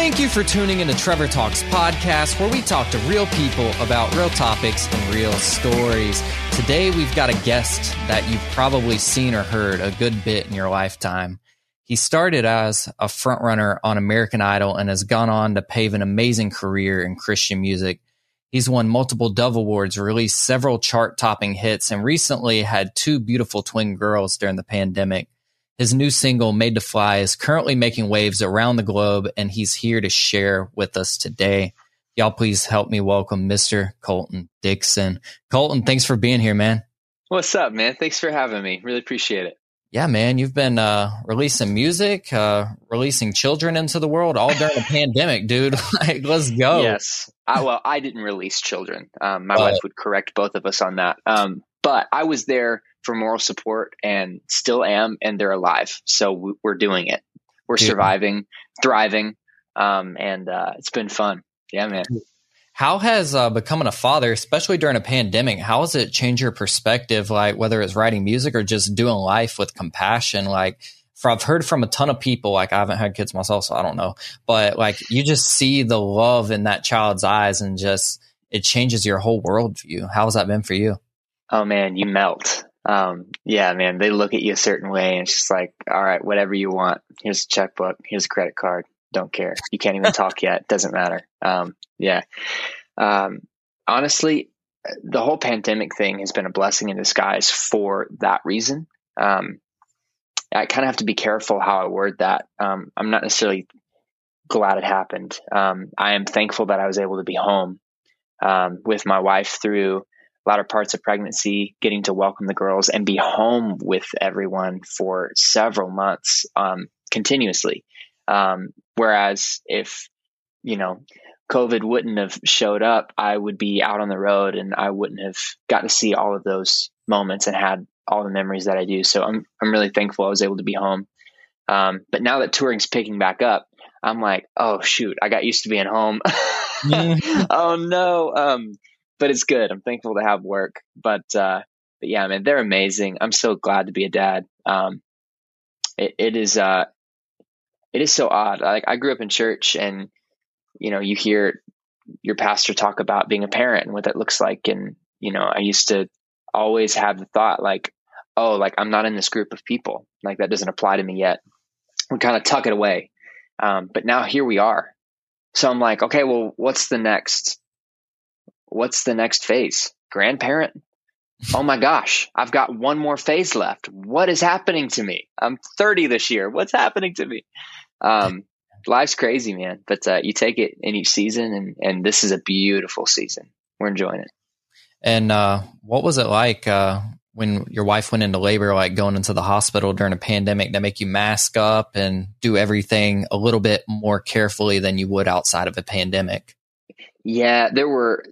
Thank you for tuning in to Trevor Talks podcast, where we talk to real people about real topics and real stories. Today, we've got a guest that you've probably seen or heard a good bit in your lifetime. He started as a frontrunner on American Idol and has gone on to pave an amazing career in Christian music. He's won multiple Dove Awards, released several chart topping hits, and recently had two beautiful twin girls during the pandemic. His new single, Made to Fly, is currently making waves around the globe, and he's here to share with us today. Y'all, please help me welcome Mr. Colton Dixon. Colton, thanks for being here, man. What's up, man? Thanks for having me. Really appreciate it. Yeah, man, you've been uh, releasing music, uh, releasing children into the world all during the pandemic, dude. like, let's go. Yes. I, well, I didn't release children. Um, my uh, wife would correct both of us on that. Um, but I was there for moral support and still am, and they're alive. So we're doing it. We're Dude. surviving, thriving, um, and uh, it's been fun. Yeah, man. How has uh, becoming a father, especially during a pandemic, how has it changed your perspective? Like whether it's writing music or just doing life with compassion? Like, for, I've heard from a ton of people. Like I haven't had kids myself, so I don't know. But like you just see the love in that child's eyes, and just it changes your whole worldview. How has that been for you? Oh man, you melt um, yeah, man, they look at you a certain way and it's just like, all right, whatever you want. Here's a checkbook. Here's a credit card. Don't care. You can't even talk yet. Doesn't matter. Um, yeah. Um, honestly, the whole pandemic thing has been a blessing in disguise for that reason. Um, I kind of have to be careful how I word that. Um, I'm not necessarily glad it happened. Um, I am thankful that I was able to be home um, with my wife through latter parts of pregnancy, getting to welcome the girls and be home with everyone for several months um, continuously. Um, whereas if, you know, COVID wouldn't have showed up, I would be out on the road and I wouldn't have got to see all of those moments and had all the memories that I do. So I'm, I'm really thankful I was able to be home. Um, but now that touring's picking back up, I'm like, oh shoot, I got used to being home. oh no. Um, but it's good. I'm thankful to have work. But uh, but yeah, man, they're amazing. I'm so glad to be a dad. Um, it, it is uh, it is so odd. Like I grew up in church, and you know, you hear your pastor talk about being a parent and what that looks like, and you know, I used to always have the thought like, oh, like I'm not in this group of people. Like that doesn't apply to me yet. We kind of tuck it away. Um, but now here we are. So I'm like, okay, well, what's the next what's the next phase? Grandparent? Oh my gosh, I've got one more phase left. What is happening to me? I'm 30 this year. What's happening to me? Um, life's crazy, man. But uh, you take it in each season, and and this is a beautiful season. We're enjoying it. And uh, what was it like uh, when your wife went into labor, like going into the hospital during a pandemic, to make you mask up and do everything a little bit more carefully than you would outside of a pandemic? Yeah, there were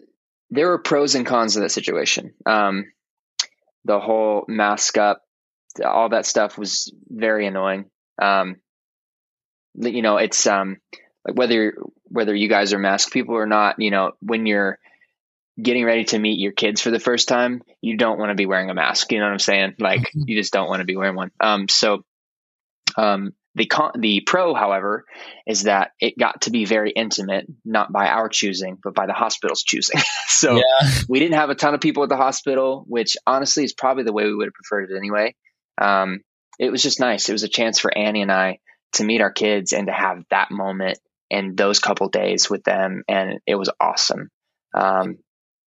there were pros and cons of that situation. Um, the whole mask up, all that stuff was very annoying. Um, you know, it's um, like whether whether you guys are masked people or not. You know, when you're getting ready to meet your kids for the first time, you don't want to be wearing a mask. You know what I'm saying? Like, mm-hmm. you just don't want to be wearing one. Um, so, um, the con- the pro, however, is that it got to be very intimate, not by our choosing, but by the hospital's choosing. so yeah. we didn't have a ton of people at the hospital, which honestly is probably the way we would have preferred it anyway. Um, it was just nice. It was a chance for Annie and I to meet our kids and to have that moment and those couple days with them, and it was awesome. Um,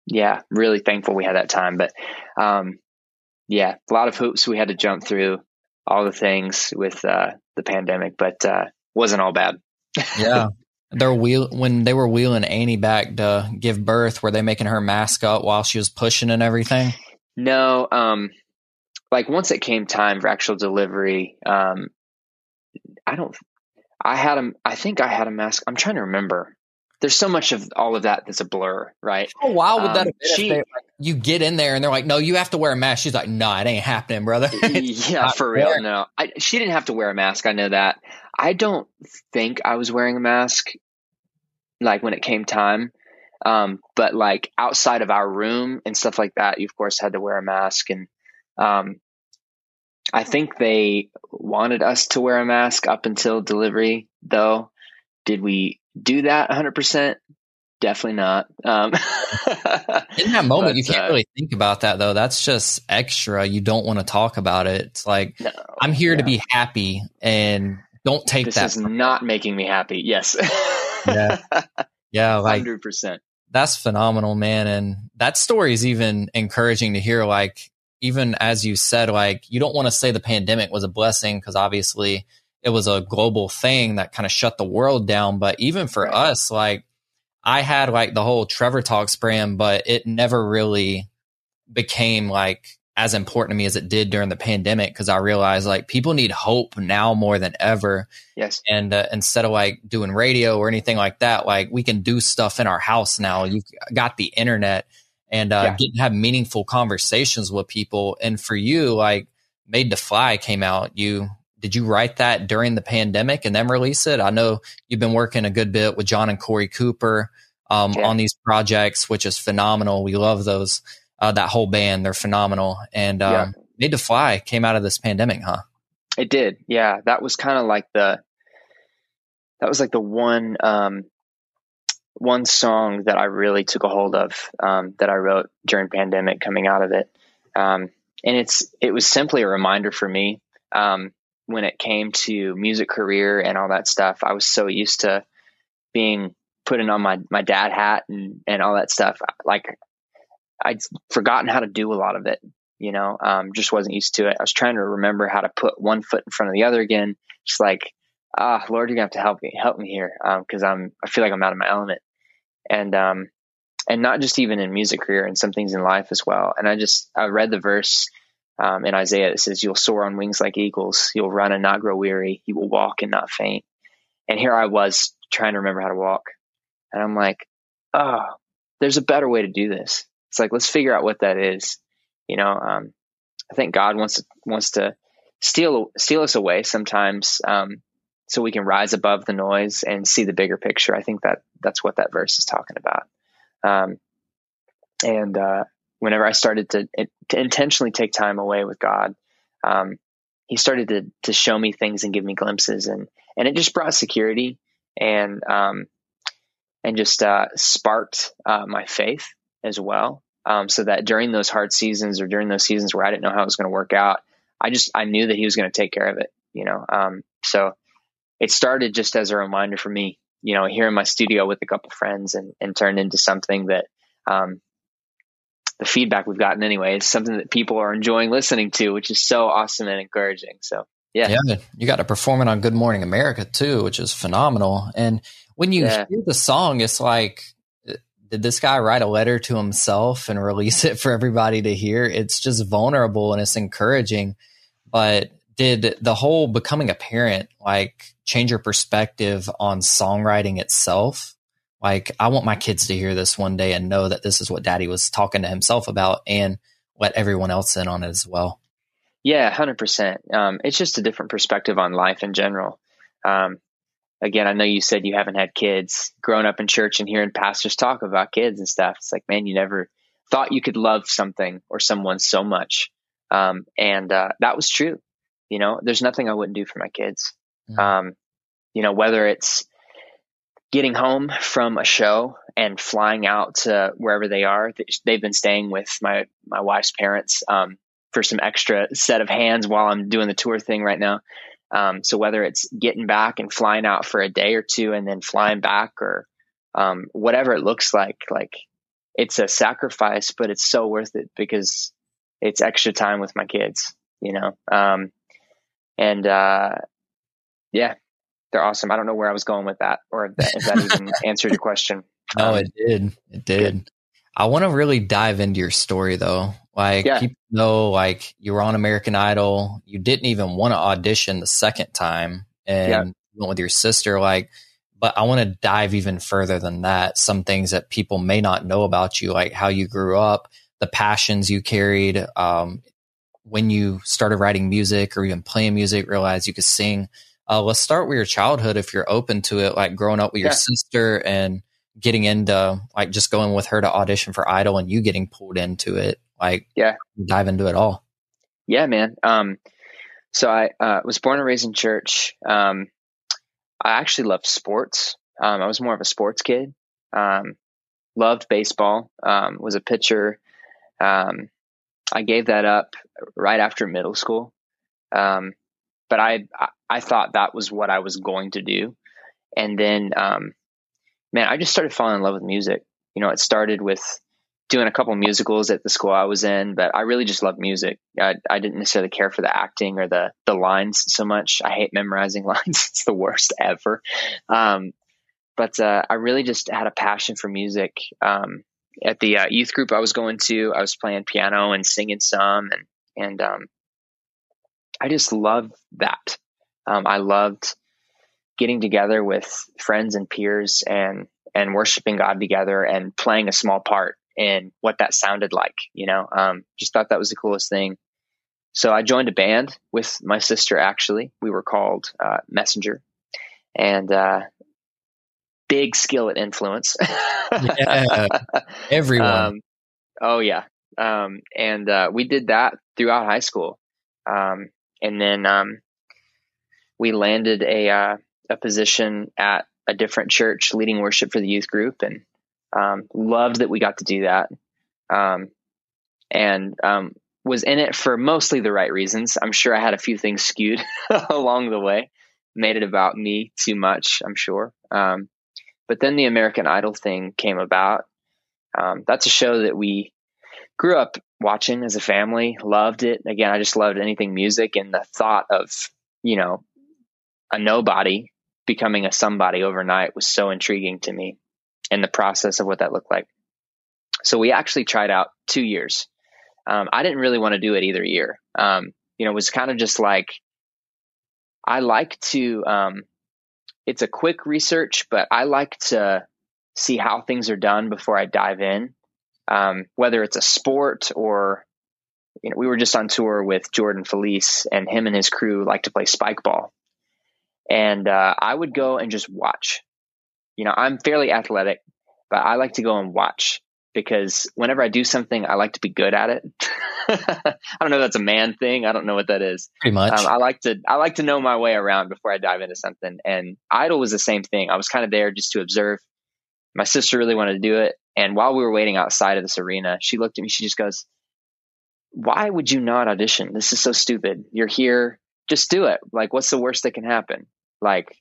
yeah, really thankful we had that time. But um, yeah, a lot of hoops we had to jump through all the things with uh, the pandemic, but uh, wasn't all bad. yeah. They're wheel when they were wheeling Annie back to give birth. Were they making her mask up while she was pushing and everything? No, um, like once it came time for actual delivery, um, I don't. I had a. I think I had a mask. I'm trying to remember there's so much of all of that that's a blur, right? Oh wow, would that um, she, they, like, you get in there and they're like, "No, you have to wear a mask." She's like, "No, it ain't happening, brother." yeah, for real. No, I, she didn't have to wear a mask. I know that. I don't think I was wearing a mask, like when it came time. Um, but like outside of our room and stuff like that, you of course had to wear a mask. And um, I think they wanted us to wear a mask up until delivery, though. did we do that 100%? Definitely not. Um, In that moment, but, you can't uh, really think about that though. That's just extra. You don't want to talk about it. It's like, no, I'm here yeah. to be happy and don't take this that. This is not making me happy. Yes. yeah. Yeah. Like, 100%. That's phenomenal, man. And that story is even encouraging to hear. Like, even as you said, like, you don't want to say the pandemic was a blessing because obviously it was a global thing that kind of shut the world down. But even for right. us, like, I had like the whole Trevor Talks brand, but it never really became like as important to me as it did during the pandemic because I realized like people need hope now more than ever. Yes. And uh, instead of like doing radio or anything like that, like we can do stuff in our house now. You've got the internet and uh, yeah. get have meaningful conversations with people. And for you, like Made to Fly came out. You did you write that during the pandemic and then release it? I know you've been working a good bit with John and Korey Cooper um, on these projects, which is phenomenal. We love those. Uh, that whole band, they're phenomenal. And um, yeah. Made to Fly came out of this pandemic, huh? It did. Yeah, that was kind of like the that was like the one um, one song that I really took a hold of um, that I wrote during pandemic coming out of it. Um, and it's it was simply a reminder for me um, when it came to music career and all that stuff, I was so used to being putting on my, my dad hat and, and all that stuff. Like I'd forgotten how to do a lot of it, you know, um, just wasn't used to it. I was trying to remember how to put one foot in front of the other again. Just like, ah, Lord, you're gonna have to help me, help me here. Um, cause I'm, I feel like I'm out of my element and, um, and not just even in music career and some things in life as well. And I just, I read the verse um, in Isaiah, it says, You'll soar on wings like eagles. You'll run and not grow weary. You will walk and not faint. And here I was trying to remember how to walk. And I'm like, Oh, there's a better way to do this. It's like, let's figure out what that is. You know, um, I think God wants to, wants to steal, steal us away sometimes. Um, so we can rise above the noise and see the bigger picture. I think that that's what that verse is talking about. Um, and, uh, whenever I started to, to intentionally take time away with God, um, he started to to show me things and give me glimpses, and and it just brought security and um, and just uh, sparked uh, my faith as well. Um, so that during those hard seasons or during those seasons where I didn't know how it was going to work out, I just I knew that he was going to take care of it. You know, um, so it started just as a reminder for me. You know, here in my studio with a couple friends, and and turned into something that um, the feedback we've gotten anyway is something that people are enjoying listening to, which is so awesome and encouraging. So yeah. Yeah. You got to perform it on Good Morning America too, which is phenomenal. And when you yeah. hear the song, it's like, eh, did this guy write a letter to himself and release it for everybody to hear? It's just vulnerable and it's encouraging. But did the whole becoming a parent like change your perspective on songwriting itself? Like, I want my kids to hear this one day and know that this is what daddy was talking to himself about and let everyone else in on it as well. Yeah, 100%. Um, it's just a different perspective on life in general. Um, again, I know you said you haven't had kids. Growing up in church and hearing pastors talk about kids and stuff, it's like, man, you never thought you could love something or someone so much. Um, and uh, that was true. You know, there's nothing I wouldn't do for my kids. Mm-hmm. you know, whether it's getting home from a show and flying out to wherever they are. They've been staying with my my wife's parents um, for some extra set of hands while I'm doing the tour thing right now. Um, so whether it's getting back and flying out for a day or two and then flying back or um, whatever it looks like, like it's a sacrifice, but it's so worth it because it's extra time with my kids, you know. Um, and uh, yeah, they're awesome. I don't know where I was going with that, or if that, if that even answered your question. No, um, it did. It did. Good. I want to really dive into your story though. Like yeah. people know, like you were on American Idol. You didn't even want to audition the second time, and yeah. went with your sister. Like, but I want to dive even further than that. Some things that people may not know about you, like how you grew up, the passions you carried, um, when you started writing music or even playing music, realized you could sing uh, let's start with your childhood if you're open to it, like growing up with your yeah. sister and getting into like just going with her to audition for Idol and you getting pulled into it. Like, yeah, dive into it all. Yeah, man. Um, so I uh, was born and raised in church. Um, I actually loved sports. Um, I was more of a sports kid. Um, loved baseball. Um, was a pitcher. Um, I gave that up right after middle school. Um, but I, I thought that was what I was going to do. And then, um, man, I just started falling in love with music. You know, it started with doing a couple musicals at the school I was in, but I really just loved music. I, I didn't necessarily care for the acting or the the lines so much. I hate memorizing lines; it's the worst ever. Um, but uh, I really just had a passion for music. Um, at the uh, youth group I was going to, I was playing piano and singing some, and and um, I just loved that. Um, I loved getting together with friends and peers and and worshiping God together and playing a small part in what that sounded like. You know, um, just thought that was the coolest thing. So I joined a band with my sister. Actually, we were called uh, Messenger, and uh, big skill at influence. yeah, everyone. Um, oh yeah, um, and uh, we did that throughout high school, um, and then um, we landed a uh, a position at a different church, leading worship for the youth group, and um, loved that we got to do that, um, and was in it for mostly the right reasons. I'm sure I had a few things skewed along the way, made it about me too much. I'm sure. Um, but then the American Idol thing came about. Um, that's a show that we grew up watching as a family, loved it. Again, I just loved anything music and the thought of, you know, a nobody becoming a somebody overnight was so intriguing to me and the process of what that looked like. So we actually tried out two years. Um, I didn't really want to do it either year. Um, you know, it was kind of just like, I like to, um, it's a quick research, but I like to see how things are done before I dive in. Um, whether it's a sport or you know, we were just on tour with Jordan Feliz, and him and his crew like to play spike ball. And uh, I would go and just watch. You know, I'm fairly athletic, but I like to go and watch because whenever I do something, I like to be good at it. I don't know if that's a man thing. I don't know what that is. Pretty much. Um, I like to I like to know my way around before I dive into something. And Idol was the same thing. I was kind of there just to observe. My sister really wanted to do it, and while we were waiting outside of this arena, she looked at me. She just goes, "Why would you not audition? This is so stupid. You're here. Just do it. Like, what's the worst that can happen? Like,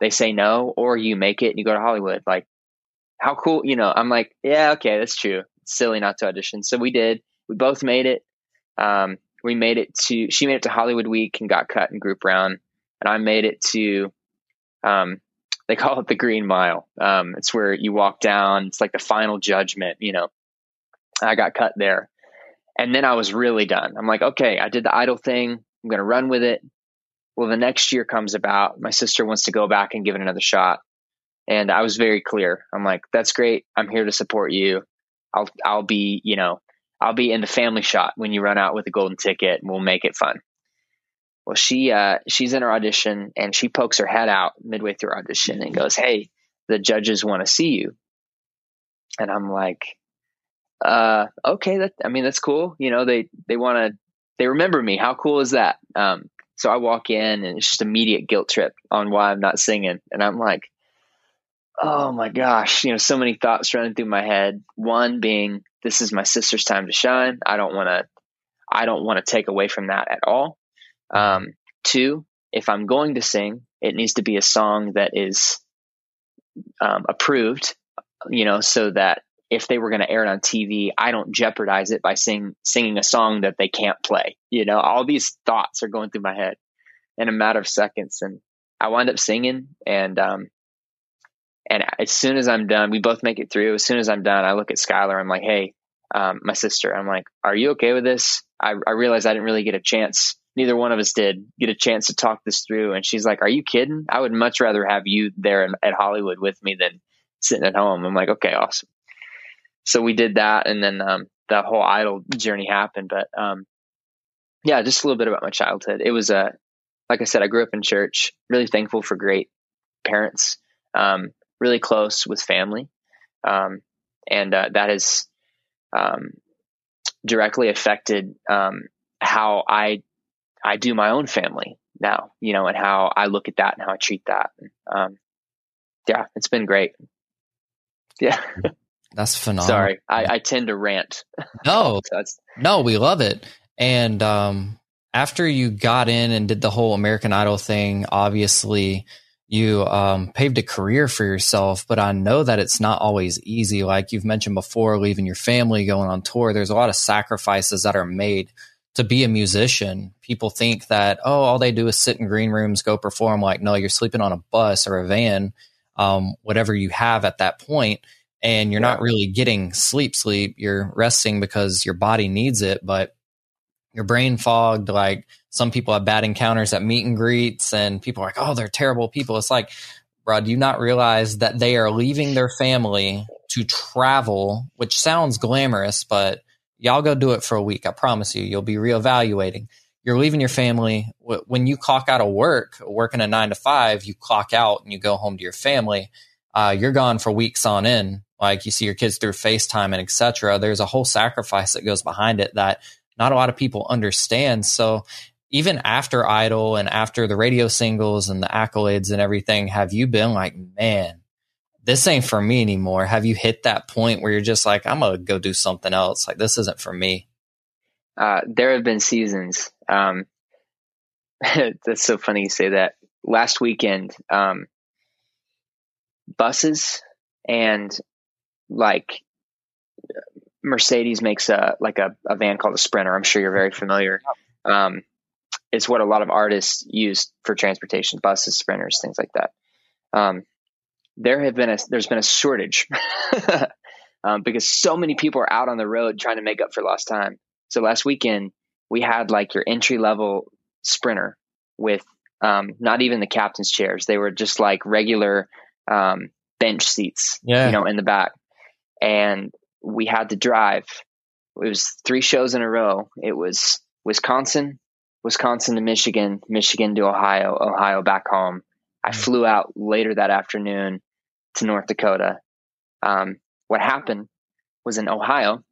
they say no, or you make it and you go to Hollywood. Like, how cool, you know, I'm like, yeah, okay, that's true. It's silly not to audition. So we did. We both made it. Um, we made it to, she made it to Hollywood Week and got cut in group round. And I made it to, um, they call it the Green Mile. Um, it's where you walk down. It's like the final judgment, you know. I got cut there. And then I was really done. I'm like, okay, I did the idol thing. I'm going to run with it. Well, the next year comes about. My sister wants to go back and give it another shot. And I was very clear. I'm like, that's great. I'm here to support you. I'll, I'll be, you know, I'll be in the family shot when you run out with a golden ticket and we'll make it fun. Well, she, uh, she's in her audition and she pokes her head out midway through audition and goes, Hey, the judges want to see you. And I'm like, uh, okay, that, I mean, that's cool. You know, they, they want to, they remember me. How cool is that? Um, so I walk in and it's just immediate guilt trip on why I'm not singing. And I'm like, oh my gosh, you know, so many thoughts running through my head. One being, this is my sister's time to shine. I don't want to, I don't want to take away from that at all. Um, two, if I'm going to sing, it needs to be a song that is um, approved, you know, so that if they were going to air it on TV, I don't jeopardize it by sing, singing a song that they can't play. You know, all these thoughts are going through my head in a matter of seconds. And I wind up singing and, um, and as soon as I'm done, we both make it through. As soon as I'm done, I look at Schyler. I'm like, hey, um, my sister, I'm like, are you okay with this? I, I realized I didn't really get a chance. Neither one of us did get a chance to talk this through. And she's like, are you kidding? I would much rather have you there at Hollywood with me than sitting at home. I'm like, okay, awesome. So we did that. And then, um, that whole idol journey happened. But, um, yeah, just a little bit about my childhood. It was a, like I said, I grew up in church, really thankful for great parents. Um, really close with family. Um, and uh, that has um, directly affected um, how I I do my own family. now, you know, and how I look at that and how I treat that. Um, yeah, it's been great. Yeah. That's phenomenal. Sorry, I, I tend to rant. No, no, we love it. And um, after you got in and did the whole American Idol thing, obviously you um, paved a career for yourself. But I know that it's not always easy. Like you've mentioned before, leaving your family, going on tour. There's a lot of sacrifices that are made to be a musician. People think that oh, all they do is sit in green rooms, go perform. Like no, you're sleeping on a bus or a van, um, whatever you have at that point and you're yeah. not really getting sleep sleep you're resting because your body needs it but your brain fogged like some people have bad encounters at meet and greets and people are like oh they're terrible people it's like bro do you not realize that they are leaving their family to travel which sounds glamorous but y'all go do it for a week i promise you you'll be reevaluating you're leaving your family when you clock out of work working a nine to five you clock out and you go home to your family uh, you're gone for weeks on end like you see your kids through FaceTime and etc. There's a whole sacrifice that goes behind it that not a lot of people understand. So even after Idol and after the radio singles and the accolades and everything, have you been like, man, this ain't for me anymore? Have you hit that point where you're just like, I'm gonna go do something else? Like this isn't for me. Uh, there have been seasons. Um, that's so funny you say that. Last weekend, um, buses and like Mercedes makes a like a, a van called a Sprinter. I'm sure you're very familiar. Um, it's what a lot of artists use for transportation: buses, sprinters, things like that. Um, there have been a there's been a shortage um, because so many people are out on the road trying to make up for lost time. So last weekend we had like your entry level Sprinter with um, not even the captain's chairs; they were just like regular um, bench seats, yeah. you know, in the back and we had to drive. It was three shows in a row. It was Wisconsin, Wisconsin to Michigan, Michigan to Ohio, Ohio back home. I mm-hmm. flew out later that afternoon to North Dakota. Um, what happened was in Ohio,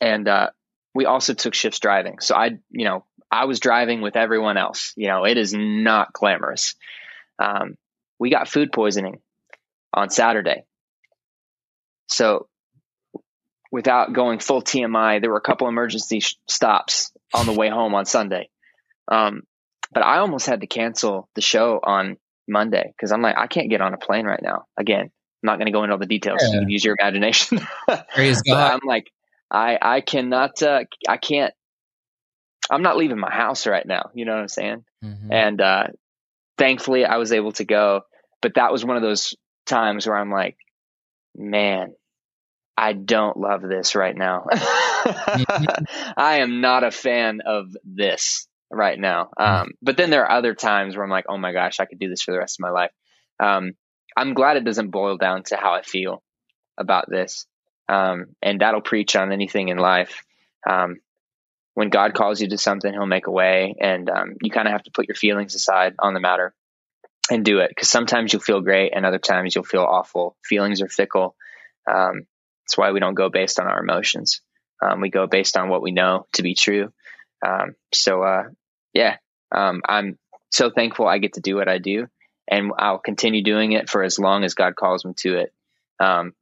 and uh, we also took shifts driving. So I, you know, I was driving with everyone else. You know, it is not glamorous. Um, we got food poisoning on Saturday. So without going full TMI, there were a couple emergency sh- stops on the way home on Sunday. Um, but I almost had to cancel the show on Monday because I'm like, I can't get on a plane right now. Again, I'm not going to go into all the details. Yeah. So you can use your imagination. Praise God. I'm like, I I cannot. Uh, I can't. I'm not leaving my house right now. You know what I'm saying? Mm-hmm. And uh, thankfully, I was able to go. But that was one of those times where I'm like, man, I don't love this right now. I am not a fan of this right now. Um, but then there are other times where I'm like, oh my gosh, I could do this for the rest of my life. Um, I'm glad it doesn't boil down to how I feel about this. Um, and that'll preach on anything in life. Um, when God calls you to something, He'll make a way, and um, you kind of have to put your feelings aside on the matter and do it. Because sometimes you'll feel great, and other times you'll feel awful. Feelings are fickle. Um, that's why we don't go based on our emotions. Um, we go based on what we know to be true. Um, so, uh, yeah, um, I'm so thankful I get to do what I do, and I'll continue doing it for as long as God calls me to it. Um,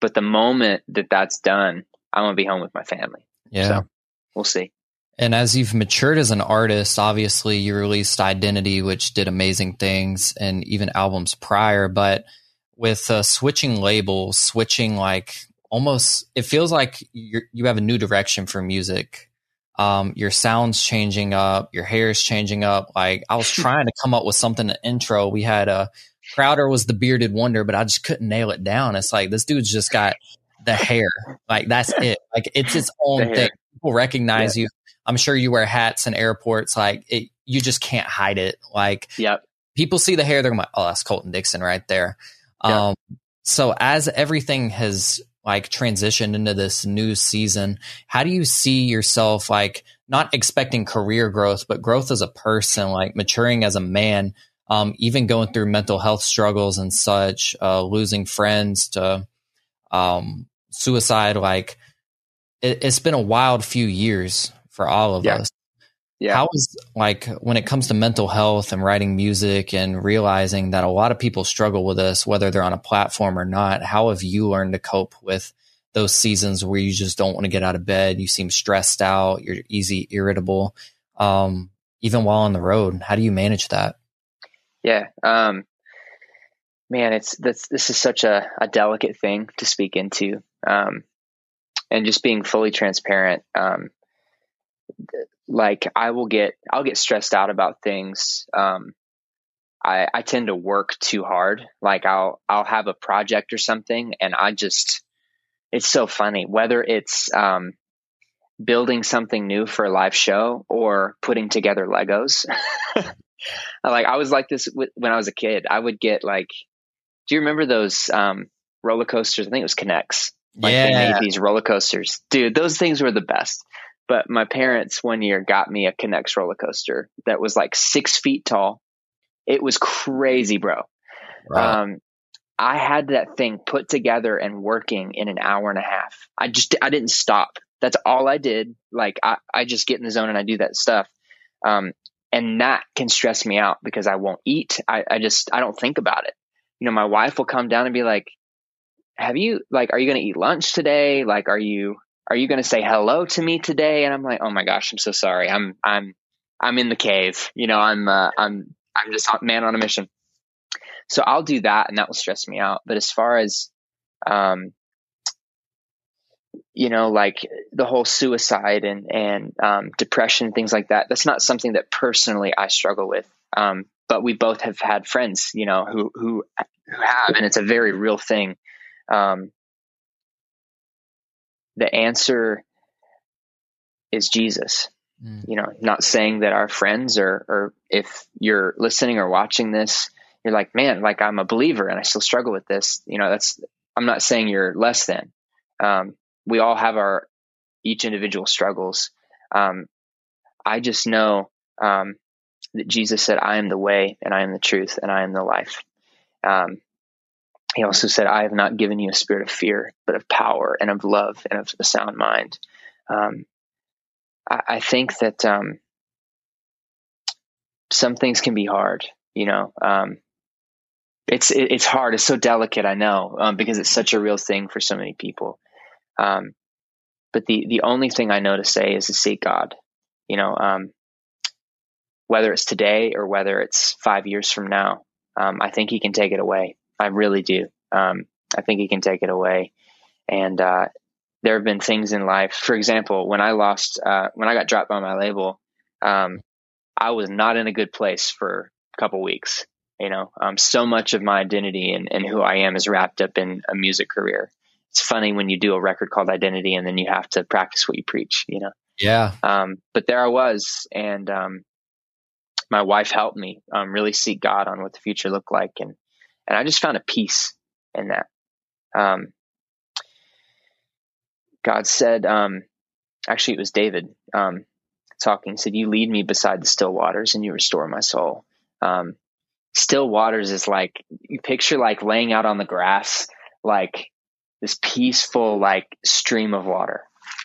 but the moment that that's done, I'm gonna be home with my family. Yeah, so we'll see. And as you've matured as an artist, obviously you released Identity, which did amazing things, and even albums prior. But with uh, switching labels, switching like almost it feels like you you have a new direction for music. Um, your sound's changing up, your hair is changing up. Like I was trying to come up with something to intro. We had a Crowder was the bearded wonder, but I just couldn't nail it down. It's like this dude's just got the hair. Like that's it. Like it's its own thing. People recognize yeah. you. I'm sure you wear hats in airports. Like it, you just can't hide it. Like yep. people see the hair, they're like, oh, that's Colton Dixon right there. Yep. Um, so as everything has like transitioned into this new season, how do you see yourself like not expecting career growth, but growth as a person, like maturing as a man, um, even going through mental health struggles and such, uh, losing friends to um, suicide? Like it, has been a wild few years for all of yeah. us. Yeah. How is like when it comes to mental health and writing music and realizing that a lot of people struggle with this, whether they're on a platform or not? How have you learned to cope with those seasons where you just don't want to get out of bed? You seem stressed out. You're easy irritable. Um, even while on the road, how do you manage that? Yeah. Um, man, it's that's this is such a, a delicate thing to speak into. Um, and just being fully transparent. Um, like I will get I'll get stressed out about things. Um, I I tend to work too hard. Like I'll I'll have a project or something, and I just it's so funny whether it's um, building something new for a live show or putting together Legos. like I was like this when I was a kid. I would get like, do you remember those um, roller coasters? I think it was K'NEX. Like yeah. they made these roller coasters, dude. Those things were the best. But my parents one year got me a K'NEX roller coaster that was like six feet tall. It was crazy, bro. Wow. Um, I had that thing put together and working in an hour and a half. I just I didn't stop. That's all I did. Like I, I just get in the zone and I do that stuff. Um, and that can stress me out because I won't eat. I, I just I don't think about it. You know, my wife will come down and be like, "Have you like are you going to eat lunch today? Like are you are you going to say hello to me today?" And I'm like, "Oh my gosh, I'm so sorry. I'm I'm I'm in the cave. You know, I'm uh, I'm I'm just man on a mission." So I'll do that and that will stress me out. But as far as um you know, like the whole suicide and and um, depression, things like that. That's not something that personally I struggle with. Um, but we both have had friends, you know, who who who have, and it's a very real thing. Um, the answer is Jesus. Mm. You know, not saying that our friends or or if you're listening or watching this, you're like, man, like I'm a believer and I still struggle with this. You know, that's I'm not saying you're less than. Um, we all have our each individual struggles. Um, I just know um, that Jesus said, "I am the way, and I am the truth, and I am the life." Um, he also said, "I have not given you a spirit of fear, but of power and of love and of a sound mind." Um, I, I, think that um, some things can be hard. You know, um, it's it, it's hard. It's so delicate. I know because it's such a real thing for so many people. Um, but the the only thing I know to say is to seek God. You know, um, whether it's today or whether it's five years from now, um, I think He can take it away. I really do. Um, I think He can take it away. And uh, there have been things in life. For example, when I lost, uh, when I got dropped by my label, um, I was not in a good place for a couple weeks. You know, um, so much of my identity and, and who I am is wrapped up in a music career it's funny when you do a record called Identity and then you have to practice what you preach, you know? Yeah. Um, but there I was, and um, my wife helped me um, really seek God on what the future looked like, and and I just found a peace in that. Um, God said, um, actually, it was David um, talking. Said, "You lead me beside the still waters, and you restore my soul." still waters is like you picture like laying out on the grass, like this peaceful like stream of water,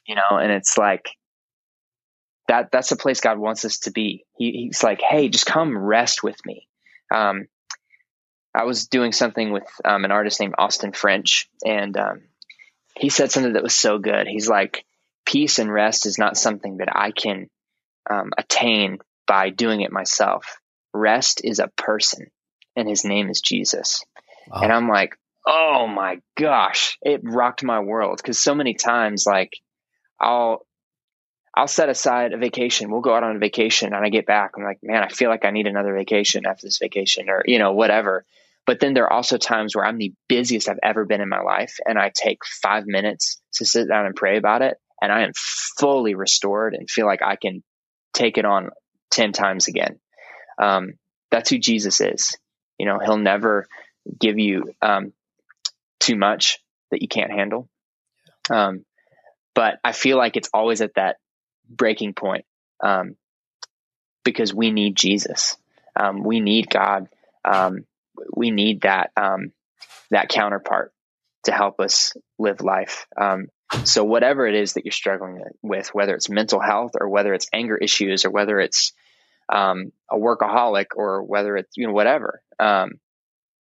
you know, and it's like that that's the place God wants us to be. He, he's like, hey, just come rest with me. Um, I was doing something with um, an artist named Austin French, and um, he said something that was so good. He's like, peace and rest is not something that I can um, attain by doing it myself. Rest is a person, and his name is Jesus. Wow. And I'm like, oh my gosh, it rocked my world because so many times, like, I'll I'll set aside a vacation. We'll go out on a vacation, and I get back. I'm like, man, I feel like I need another vacation after this vacation, or you know, whatever. But then there are also times where I'm the busiest I've ever been in my life, and I take five minutes to sit down and pray about it, and I am fully restored and feel like I can take it on ten times again. Um, that's who Jesus is. You know, He'll never give you um, too much that you can't handle. Um, but I feel like it's always at that breaking point um, because we need Jesus. Um, we need God. Um, we need that um, that counterpart to help us live life. Um, So whatever it is that you're struggling with, whether it's mental health or whether it's anger issues or whether it's um, a workaholic or whether it's you know whatever, um,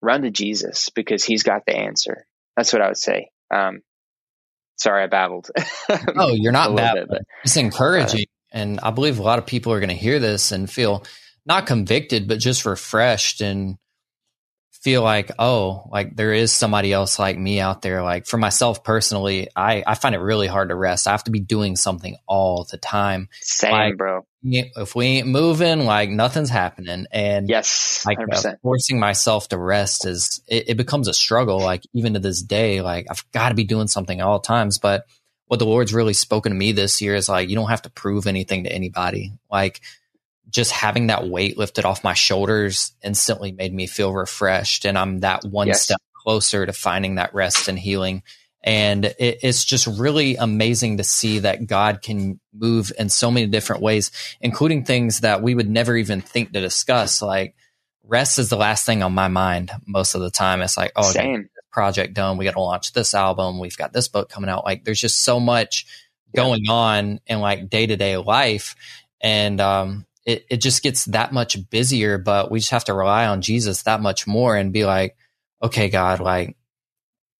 run to Jesus because He's got the answer. That's what I would say. Um, sorry, I babbled. oh, you're not babbling. Bit, it's encouraging, uh, and I believe a lot of people are going to hear this and feel not convicted, but just refreshed and feel like, oh, like there is somebody else like me out there. Like for myself personally, I, I find it really hard to rest. I have to be doing something all the time. Same, like, bro. If we ain't moving, like nothing's happening. And yes, like uh, forcing myself to rest is, it, it becomes a struggle. Like even to this day, like I've got to be doing something all times. But what the Lord's really spoken to me this year is like, you don't have to prove anything to anybody. Like just having that weight lifted off my shoulders instantly made me feel refreshed. And I'm that one yes. step closer to finding that rest and healing. And it, it's just really amazing to see that God can move in so many different ways, including things that we would never even think to discuss. Like rest is the last thing on my mind most of the time. It's like, oh, Same. project done. We got to launch this album. We've got this book coming out. Like there's just so much going on in like day to day life. And um, it, it just gets that much busier, but we just have to rely on Jesus that much more and be like, okay, God, like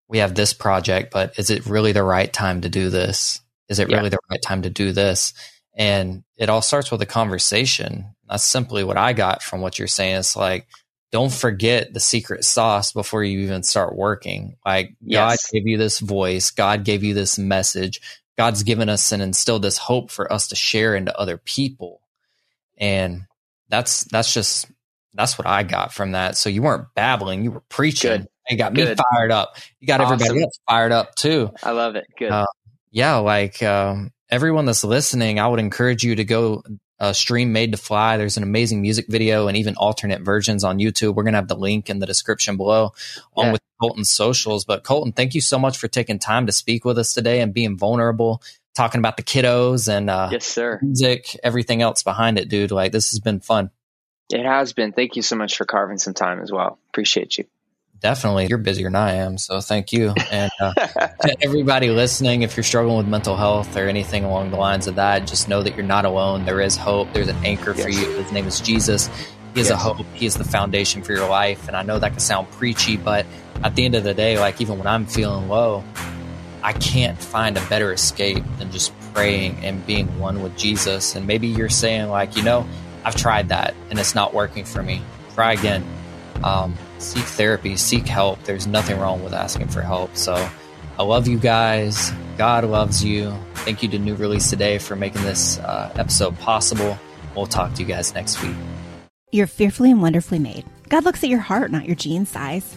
we have this project, but is it really the right time to do this? Is it yeah. really the right time to do this? And it all starts with a conversation. That's simply what I got from what you're saying. It's like, don't forget the secret sauce before you even start working. Like yes. God gave you this voice. God gave you this message. God's given us and instilled this hope for us to share into other people and that's that's just that's what I got from that. So you weren't babbling, you were preaching. Good. You got Good. me fired up. You got awesome. everybody else fired up too. I love it. Good. Uh, yeah, like um, everyone that's listening, I would encourage you to go uh, stream Made to Fly. There's an amazing music video and even alternate versions on YouTube. We're gonna have the link in the description below, on yeah. with Colton's socials. But Colton, thank you so much for taking time to speak with us today and being vulnerable talking about the kiddos and uh, yes, sir, music, everything else behind it, dude. Like this has been fun. It has been. Thank you so much for carving some time as well. Appreciate you. Definitely, you're busier than I am, so thank you. And uh, to everybody listening, if you're struggling with mental health or anything along the lines of that, just know that you're not alone. There is hope. There's an anchor yes. for you. His name is Jesus. He is yes. a hope. He is the foundation for your life. And I know that can sound preachy, but at the end of the day, like even when I'm feeling low, I can't find a better escape than just praying and being one with Jesus. And maybe you're saying, like, you know, I've tried that and it's not working for me. Try again. Um, seek therapy, seek help. There's nothing wrong with asking for help. So I love you guys. God loves you. Thank you to New Release Today for making this uh, episode possible. We'll talk to you guys next week. You're fearfully and wonderfully made. God looks at your heart, not your jean size.